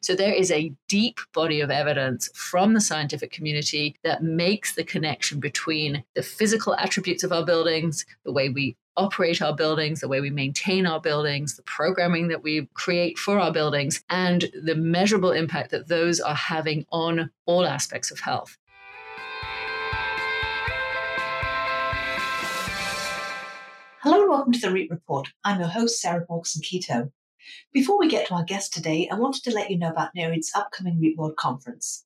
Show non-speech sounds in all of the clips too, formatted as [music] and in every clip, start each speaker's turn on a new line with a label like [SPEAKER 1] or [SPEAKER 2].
[SPEAKER 1] So there is a deep body of evidence from the scientific community that makes the connection between the physical attributes of our buildings, the way we operate our buildings, the way we maintain our buildings, the programming that we create for our buildings, and the measurable impact that those are having on all aspects of health.
[SPEAKER 2] Hello and welcome to the REIT Report. I'm your host, Sarah Borchersen-Keto. Before we get to our guest today, I wanted to let you know about NAREIT's upcoming REIT World Conference.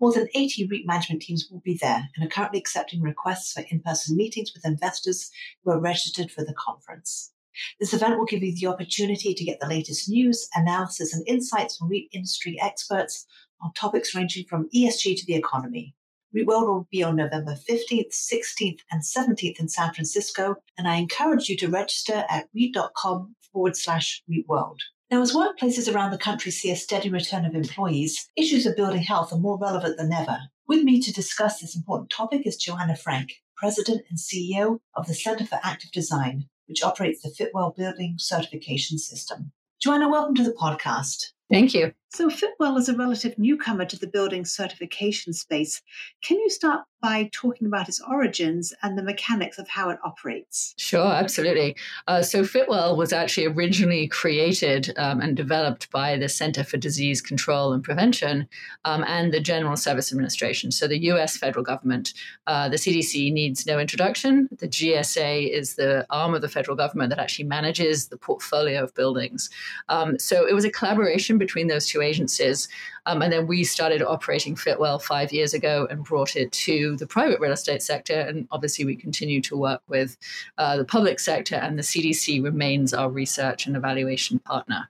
[SPEAKER 2] More than 80 REIT management teams will be there and are currently accepting requests for in person meetings with investors who are registered for the conference. This event will give you the opportunity to get the latest news, analysis, and insights from REIT industry experts on topics ranging from ESG to the economy. REIT World will be on November 15th, 16th, and 17th in San Francisco, and I encourage you to register at REIT.com forward slash REIT World. Now, as workplaces around the country see a steady return of employees, issues of building health are more relevant than ever. With me to discuss this important topic is Joanna Frank, President and CEO of the Center for Active Design, which operates the Fitwel Building Certification System. Joanna, welcome to the podcast.
[SPEAKER 1] Thank you.
[SPEAKER 2] So, Fitwel is a relative newcomer to the building certification space. Can you start by talking about its origins and the mechanics of how it operates?
[SPEAKER 1] Sure, absolutely. Uh, so, Fitwel was actually originally created um, and developed by the Center for Disease Control and Prevention um, and the General Service Administration. So, the US federal government. Uh, the CDC needs no introduction. The GSA is the arm of the federal government that actually manages the portfolio of buildings. Um, so, it was a collaboration between those two agencies. Um, and then we started operating Fitwel five years ago and brought it to the private real estate sector. And obviously, we continue to work with uh, the public sector, and the CDC remains our research and evaluation partner.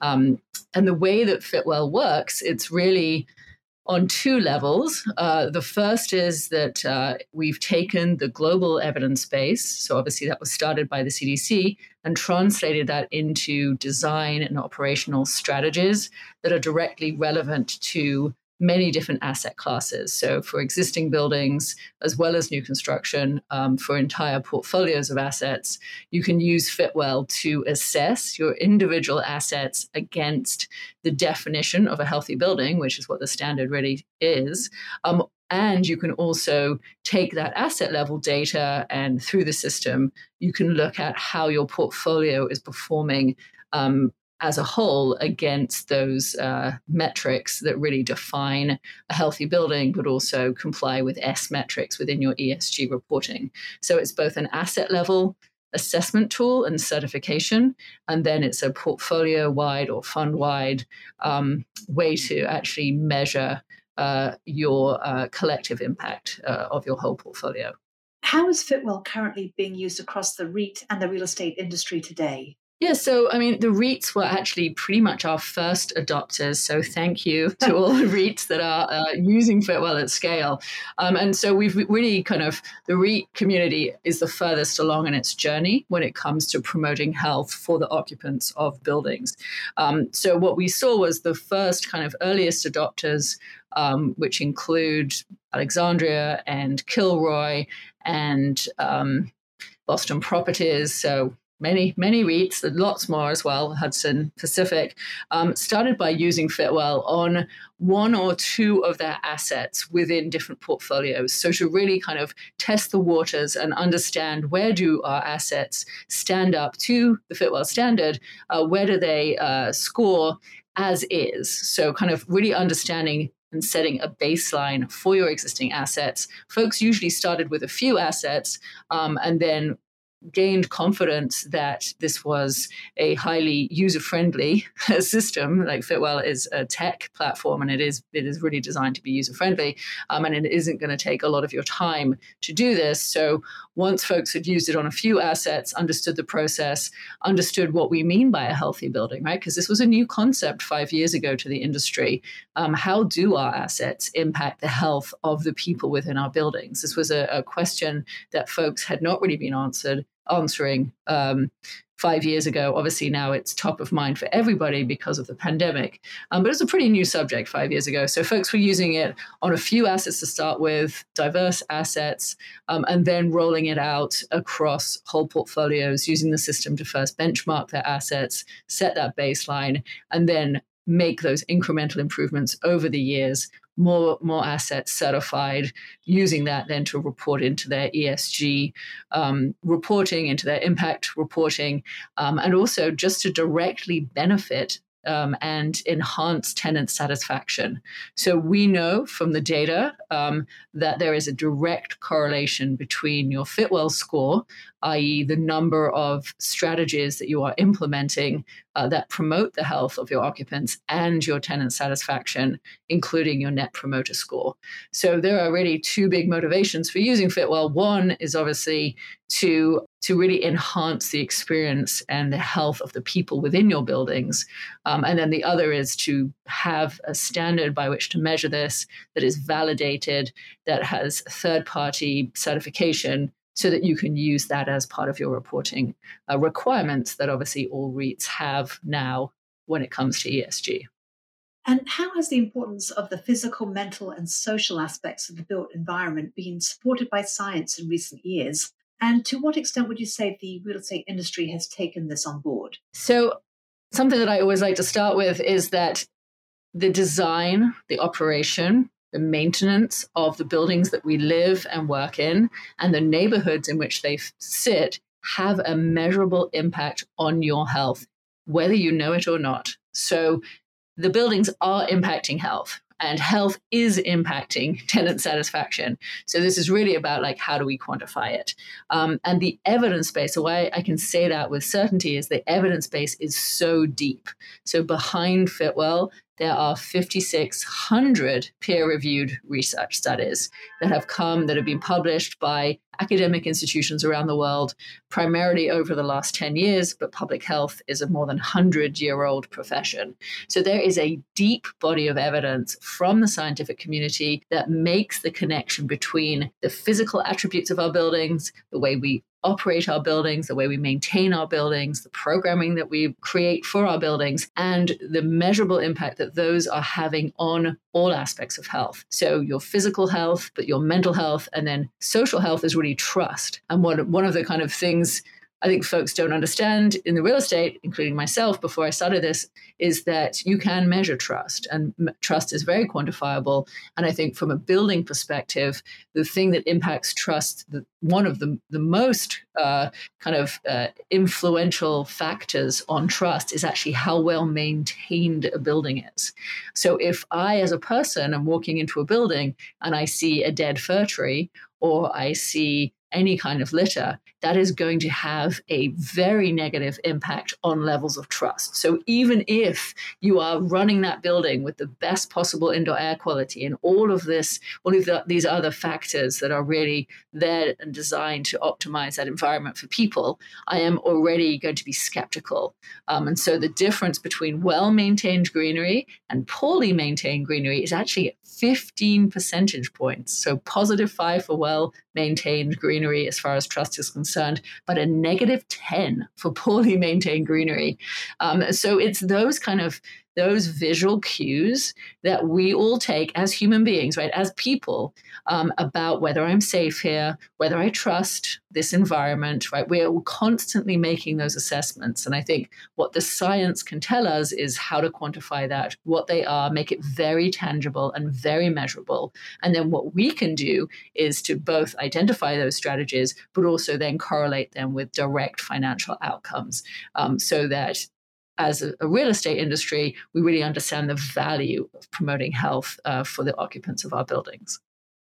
[SPEAKER 1] Um, and the way that Fitwel works, it's really on two levels. Uh, the first is that uh, we've taken the global evidence base, so obviously that was started by the CDC, and translated that into design and operational strategies that are directly relevant to many different asset classes. So, for existing buildings as well as new construction, um, for entire portfolios of assets, you can use Fitwel to assess your individual assets against the definition of a healthy building, which is what the standard really is. Um, and you can also take that asset level data and through the system, you can look at how your portfolio is performing um, as a whole against those uh, metrics that really define a healthy building, but also comply with S metrics within your ESG reporting. So it's both an asset level assessment tool and certification, and then it's a portfolio wide or fund wide um, way to actually measure uh, your uh, collective impact uh, of your whole portfolio.
[SPEAKER 2] How is Fitwel currently being used across the REIT and the real estate industry today?
[SPEAKER 1] Yeah, so I mean, the REITs were actually pretty much our first adopters. So thank you [laughs] to all the REITs that are uh, using Fitwel at scale. Um, and so we've really kind of, the REIT community is the furthest along in its journey when it comes to promoting health for the occupants of buildings. Um, so what we saw was the first kind of earliest adopters, um, which include Alexandria and Kilroy and um, Boston Properties. So many, many REITs, lots more as well, Hudson Pacific, um, started by using Fitwel on one or two of their assets within different portfolios. So to really kind of test the waters and understand where do our assets stand up to the Fitwel standard, uh, where do they uh, score as is. So kind of really understanding and setting a baseline for your existing assets. Folks usually started with a few assets um, and then gained confidence that this was a highly user-friendly [laughs] system. Like Fitwel is a tech platform, and it is it is really designed to be user-friendly, um, and it isn't going to take a lot of your time to do this. So once folks had used it on a few assets, understood the process, understood what we mean by a healthy building, right? Because this was a new concept five years ago to the industry. Um, how do our assets impact the health of the people within our buildings? This was a, a question that folks had not really been answered answering um, five years ago. Obviously, now it's top of mind for everybody because of the pandemic. Um, but it's a pretty new subject five years ago. So folks were using it on a few assets to start with, diverse assets, um, and then rolling it out across whole portfolios using the system to first benchmark their assets, set that baseline, and then make those incremental improvements over the years more more assets certified using that then to report into their esg um, reporting into their impact reporting um, and also just to directly benefit um, and enhance tenant satisfaction. So we know from the data um, that there is a direct correlation between your Fitwel score, i.e., the number of strategies that you are implementing uh, that promote the health of your occupants, and your tenant satisfaction, including your net promoter score. So there are really two big motivations for using Fitwel. One is obviously to to really enhance the experience and the health of the people within your buildings. Um, and then the other is to have a standard by which to measure this that is validated, that has third party certification, so that you can use that as part of your reporting uh, requirements that obviously all REITs have now when it comes to ESG.
[SPEAKER 2] And how has the importance of the physical, mental, and social aspects of the built environment been supported by science in recent years? And to what extent would you say the real estate industry has taken this on board?
[SPEAKER 1] So, something that I always like to start with is that the design, the operation, the maintenance of the buildings that we live and work in, and the neighborhoods in which they sit have a measurable impact on your health, whether you know it or not. So, the buildings are impacting health and health is impacting [laughs] tenant satisfaction. So this is really about like how do we quantify it? Um, and the evidence base. So why I can say that with certainty is the evidence base is so deep. So behind Fitwel, there are 5,600 peer reviewed research studies that have come, that have been published by academic institutions around the world, primarily over the last 10 years, but public health is a more than 100 year old profession. So there is a deep body of evidence from the scientific community that makes the connection between the physical attributes of our buildings, the way we operate our buildings, the way we maintain our buildings, the programming that we create for our buildings, and the measurable impact that those are having on all aspects of health. So, your physical health, but your mental health, and then social health is really trust. And one, one of the kind of things I think folks don't understand in the real estate, including myself before I started this, is that you can measure trust and m- trust is very quantifiable. And I think from a building perspective, the thing that impacts trust, the, one of the, the most uh, kind of uh, influential factors on trust is actually how well maintained a building is. So if I, as a person, am walking into a building and I see a dead fir tree or I see any kind of litter, that is going to have a very negative impact on levels of trust. So even if you are running that building with the best possible indoor air quality and all of this, all of the, these other factors that are really there and designed to optimize that environment for people, I am already going to be skeptical. Um, and so the difference between well maintained greenery and poorly maintained greenery is actually 15 percentage points. So positive five for well maintained greenery as far as trust is concerned, but a negative 10 for poorly maintained greenery. Um, so it's those kind of those visual cues that we all take as human beings, right, as people, um, about whether I'm safe here, whether I trust this environment, right? We're constantly making those assessments. And I think what the science can tell us is how to quantify that, what they are, make it very tangible and very measurable. And then what we can do is to both identify those strategies, but also then correlate them with direct financial outcomes um, so that as a, a, real estate industry, we really understand the value of promoting health uh, for the occupants of our buildings.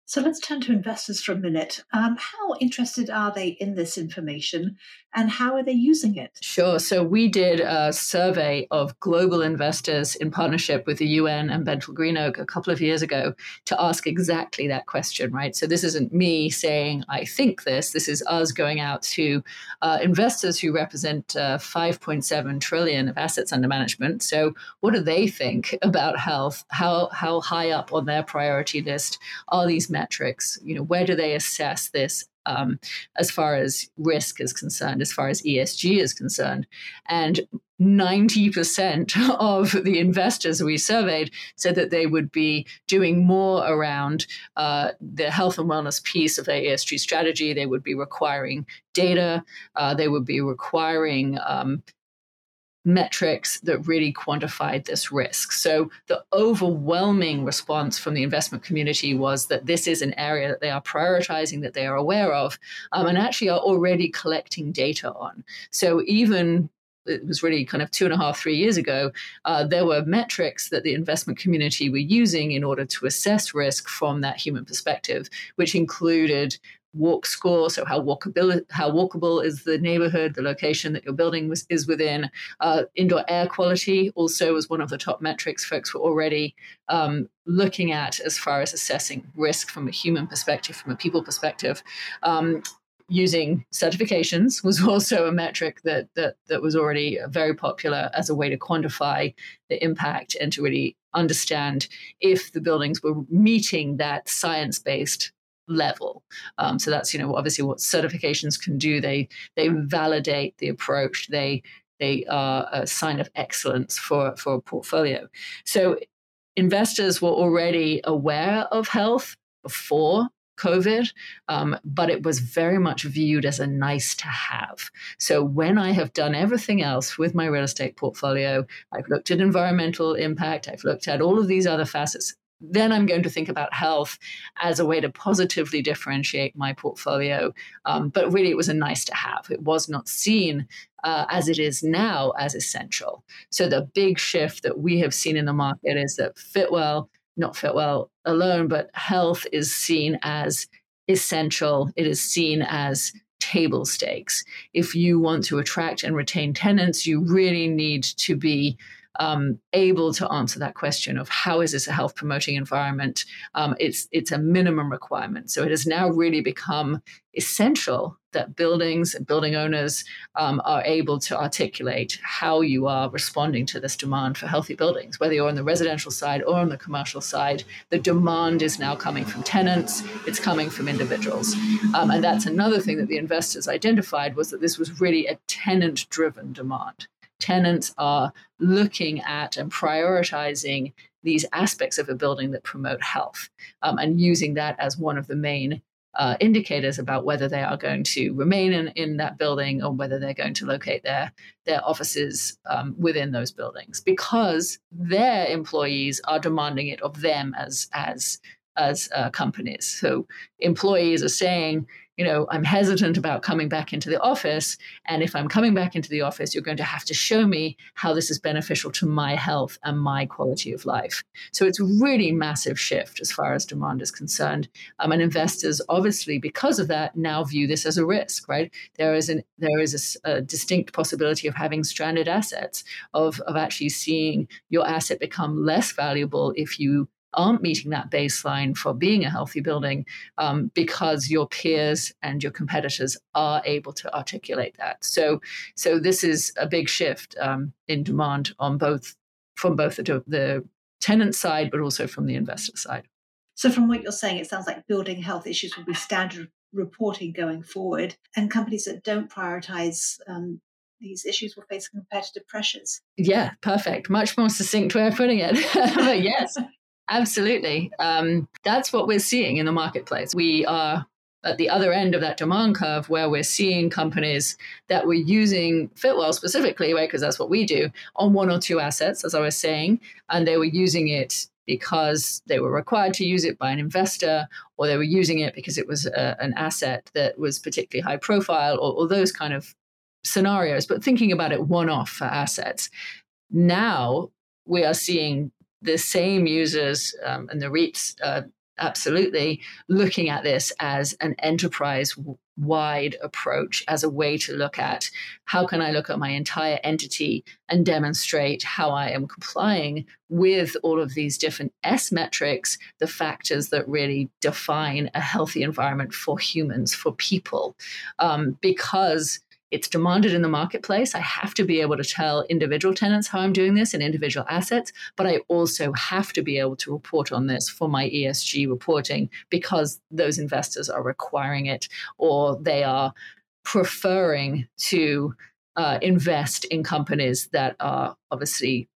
[SPEAKER 2] So let's turn to investors for a minute. Um, how interested are they in this information and how are they using it?
[SPEAKER 1] Sure. So we did a survey of global investors in partnership with the UN and Bentall Green Oak a couple of years ago to ask exactly that question, right? So this isn't me saying, I think this. This is us going out to uh, investors who represent uh, 5.7 trillion of assets under management. So what do they think about health? How, how high up on their priority list are these metrics? You know, where do they assess this um, as far as risk is concerned, as far as ESG is concerned. And 90% of the investors we surveyed said that they would be doing more around uh, the health and wellness piece of their ESG strategy. They would be requiring data, uh, they would be requiring um, metrics that really quantified this risk. So the overwhelming response from the investment community was that this is an area that they are prioritizing, that they are aware of, um, and actually are already collecting data on. So even it was really kind of two and a half, three years ago, uh, there were metrics that the investment community were using in order to assess risk from that human perspective, which included walk score, so how walkable how walkable is the neighborhood, the location that your building was, is within. Uh, indoor air quality also was one of the top metrics folks were already um, looking at as far as assessing risk from a human perspective, from a people perspective. Um, using certifications was [laughs] also a metric that, that that was already very popular as a way to quantify the impact and to really understand if the buildings were meeting that science-based level. Um, so that's you know obviously what certifications can do. They they validate the approach. They they are a sign of excellence for for a portfolio. So investors were already aware of health before COVID, um, but it was very much viewed as a nice to have. So when I have done everything else with my real estate portfolio, I've looked at environmental impact, I've looked at all of these other facets. Then I'm going to think about health as a way to positively differentiate my portfolio. Um, but really, it was a nice to have. It was not seen uh, as it is now as essential. So the big shift that we have seen in the market is that Fitwel not Fitwel alone, but health is seen as essential. It is seen as table stakes. If you want to attract and retain tenants, you really need to be um, able to answer that question of how is this a health promoting environment? Um, it's it's a minimum requirement. So it has now really become essential that buildings and building owners um, are able to articulate how you are responding to this demand for healthy buildings, whether you're on the residential side or on the commercial side. The demand is now coming from tenants, it's coming from individuals. Um, and that's another thing that the investors identified was that this was really a tenant driven demand tenants are looking at and prioritizing these aspects of a building that promote health um, and using that as one of the main uh, indicators about whether they are going to remain in, in that building or whether they're going to locate their their offices um, within those buildings because their employees are demanding it of them as as as uh, companies. So employees are saying, you know, I'm hesitant about coming back into the office. And if I'm coming back into the office, you're going to have to show me how this is beneficial to my health and my quality of life. So it's really massive shift as far as demand is concerned. Um, and investors, obviously, because of that, now view this as a risk, right? There is an there is a, a distinct possibility of having stranded assets, of of actually seeing your asset become less valuable if you aren't meeting that baseline for being a healthy building um, because your peers and your competitors are able to articulate that. So, so this is a big shift um, in demand on both from both the, the tenant side, but also from the investor side.
[SPEAKER 2] So, from what you're saying, it sounds like building health issues will be standard reporting going forward, and companies that don't prioritize um, these issues will face competitive pressures.
[SPEAKER 1] Yeah, perfect. Much more succinct way of putting it. [laughs] but yes, Absolutely. Um, that's what we're seeing in the marketplace. We are at the other end of that demand curve where we're seeing companies that were using Fitwel specifically, right? Because that's what we do on one or two assets, as I was saying, and they were using it because they were required to use it by an investor, or they were using it because it was a, an asset that was particularly high profile, or, or those kind of scenarios. But thinking about it one off for assets, now we are seeing the same users um, and the REITs uh, absolutely looking at this as an enterprise wide approach as a way to look at how can i look at my entire entity and demonstrate how i am complying with all of these different s metrics the factors that really define a healthy environment for humans for people. Um, because it's demanded in the marketplace. I have to be able to tell individual tenants how I'm doing this in individual assets, but I also have to be able to report on this for my ESG reporting because those investors are requiring it or they are preferring to uh, invest in companies that are obviously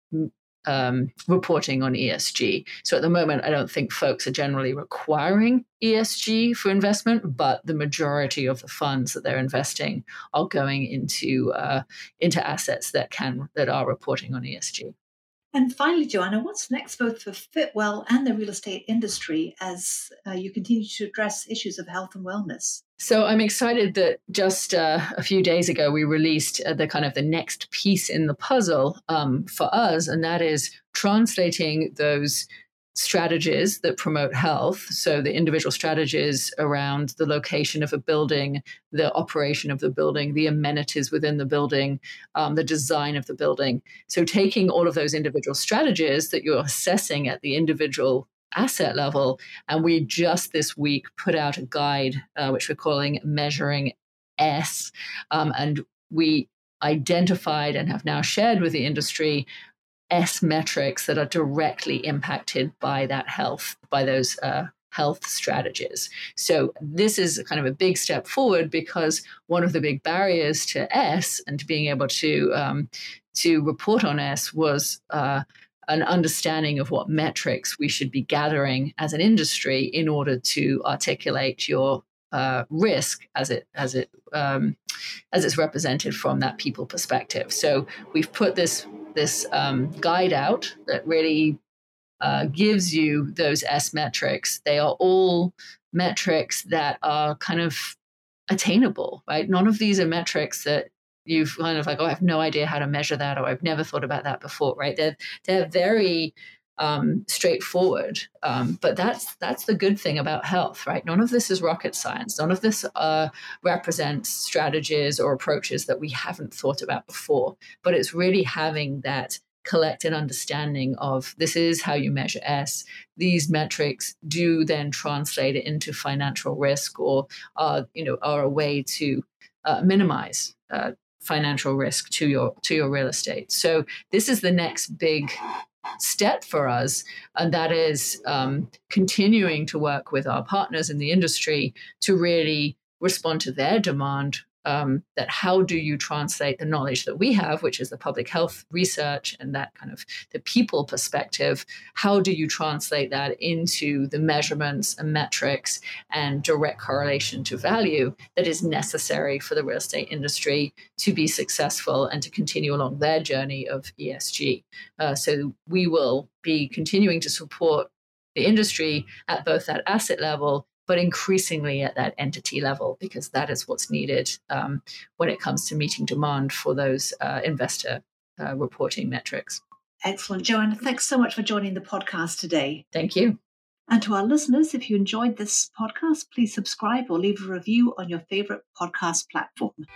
[SPEAKER 1] um, reporting on ESG. So at the moment, I don't think folks are generally requiring ESG for investment, but the majority of the funds that they're investing are going into uh, into assets that can that are reporting on ESG.
[SPEAKER 2] And finally, Joanna, what's next both for Fitwel and the real estate industry as uh, you continue to address issues of health and wellness?
[SPEAKER 1] So I'm excited that just uh, a few days ago we released uh, the kind of the next piece in the puzzle um, for us, and that is translating those strategies that promote health. So, the individual strategies around the location of a building, the operation of the building, the amenities within the building, um, the design of the building. So, taking all of those individual strategies that you're assessing at the individual asset level. And we just this week put out a guide, uh, which we're calling Measuring S. Um, and we identified and have now shared with the industry S metrics that are directly impacted by that health, by those uh, health strategies. So this is kind of a big step forward because one of the big barriers to S and to being able to um, to report on S was uh, an understanding of what metrics we should be gathering as an industry in order to articulate your uh, risk as it as it um, as it's represented from that people perspective. So we've put this this um, guide out that really uh, gives you those S metrics. They are all metrics that are kind of attainable, right? None of these are metrics that you've kind of like, oh, I have no idea how to measure that, or I've never thought about that before, right? They're they're very um, straightforward. Um, but that's that's the good thing about health, right? None of this is rocket science. None of this uh, represents strategies or approaches that we haven't thought about before. But it's really having that collected understanding of this is how you measure S. These metrics do then translate it into financial risk, or are you know are a way to uh, minimize. Uh, financial risk to your to your real estate so this is the next big step for us, and that is um, continuing to work with our partners in the industry to really respond to their demand um, that how do you translate the knowledge that we have, which is the public health research and that kind of the people perspective, how do you translate that into the measurements and metrics and direct correlation to value that is necessary for the real estate industry to be successful and to continue along their journey of ESG? Uh, so we will be continuing to support the industry at both that asset level but increasingly at that entity level, because that is what's needed um, when it comes to meeting demand for those uh, investor uh, reporting metrics.
[SPEAKER 2] Excellent. Joanna, thanks so much for joining the podcast today.
[SPEAKER 1] Thank you.
[SPEAKER 2] And to our listeners, if you enjoyed this podcast, please subscribe or leave a review on your favorite podcast platform.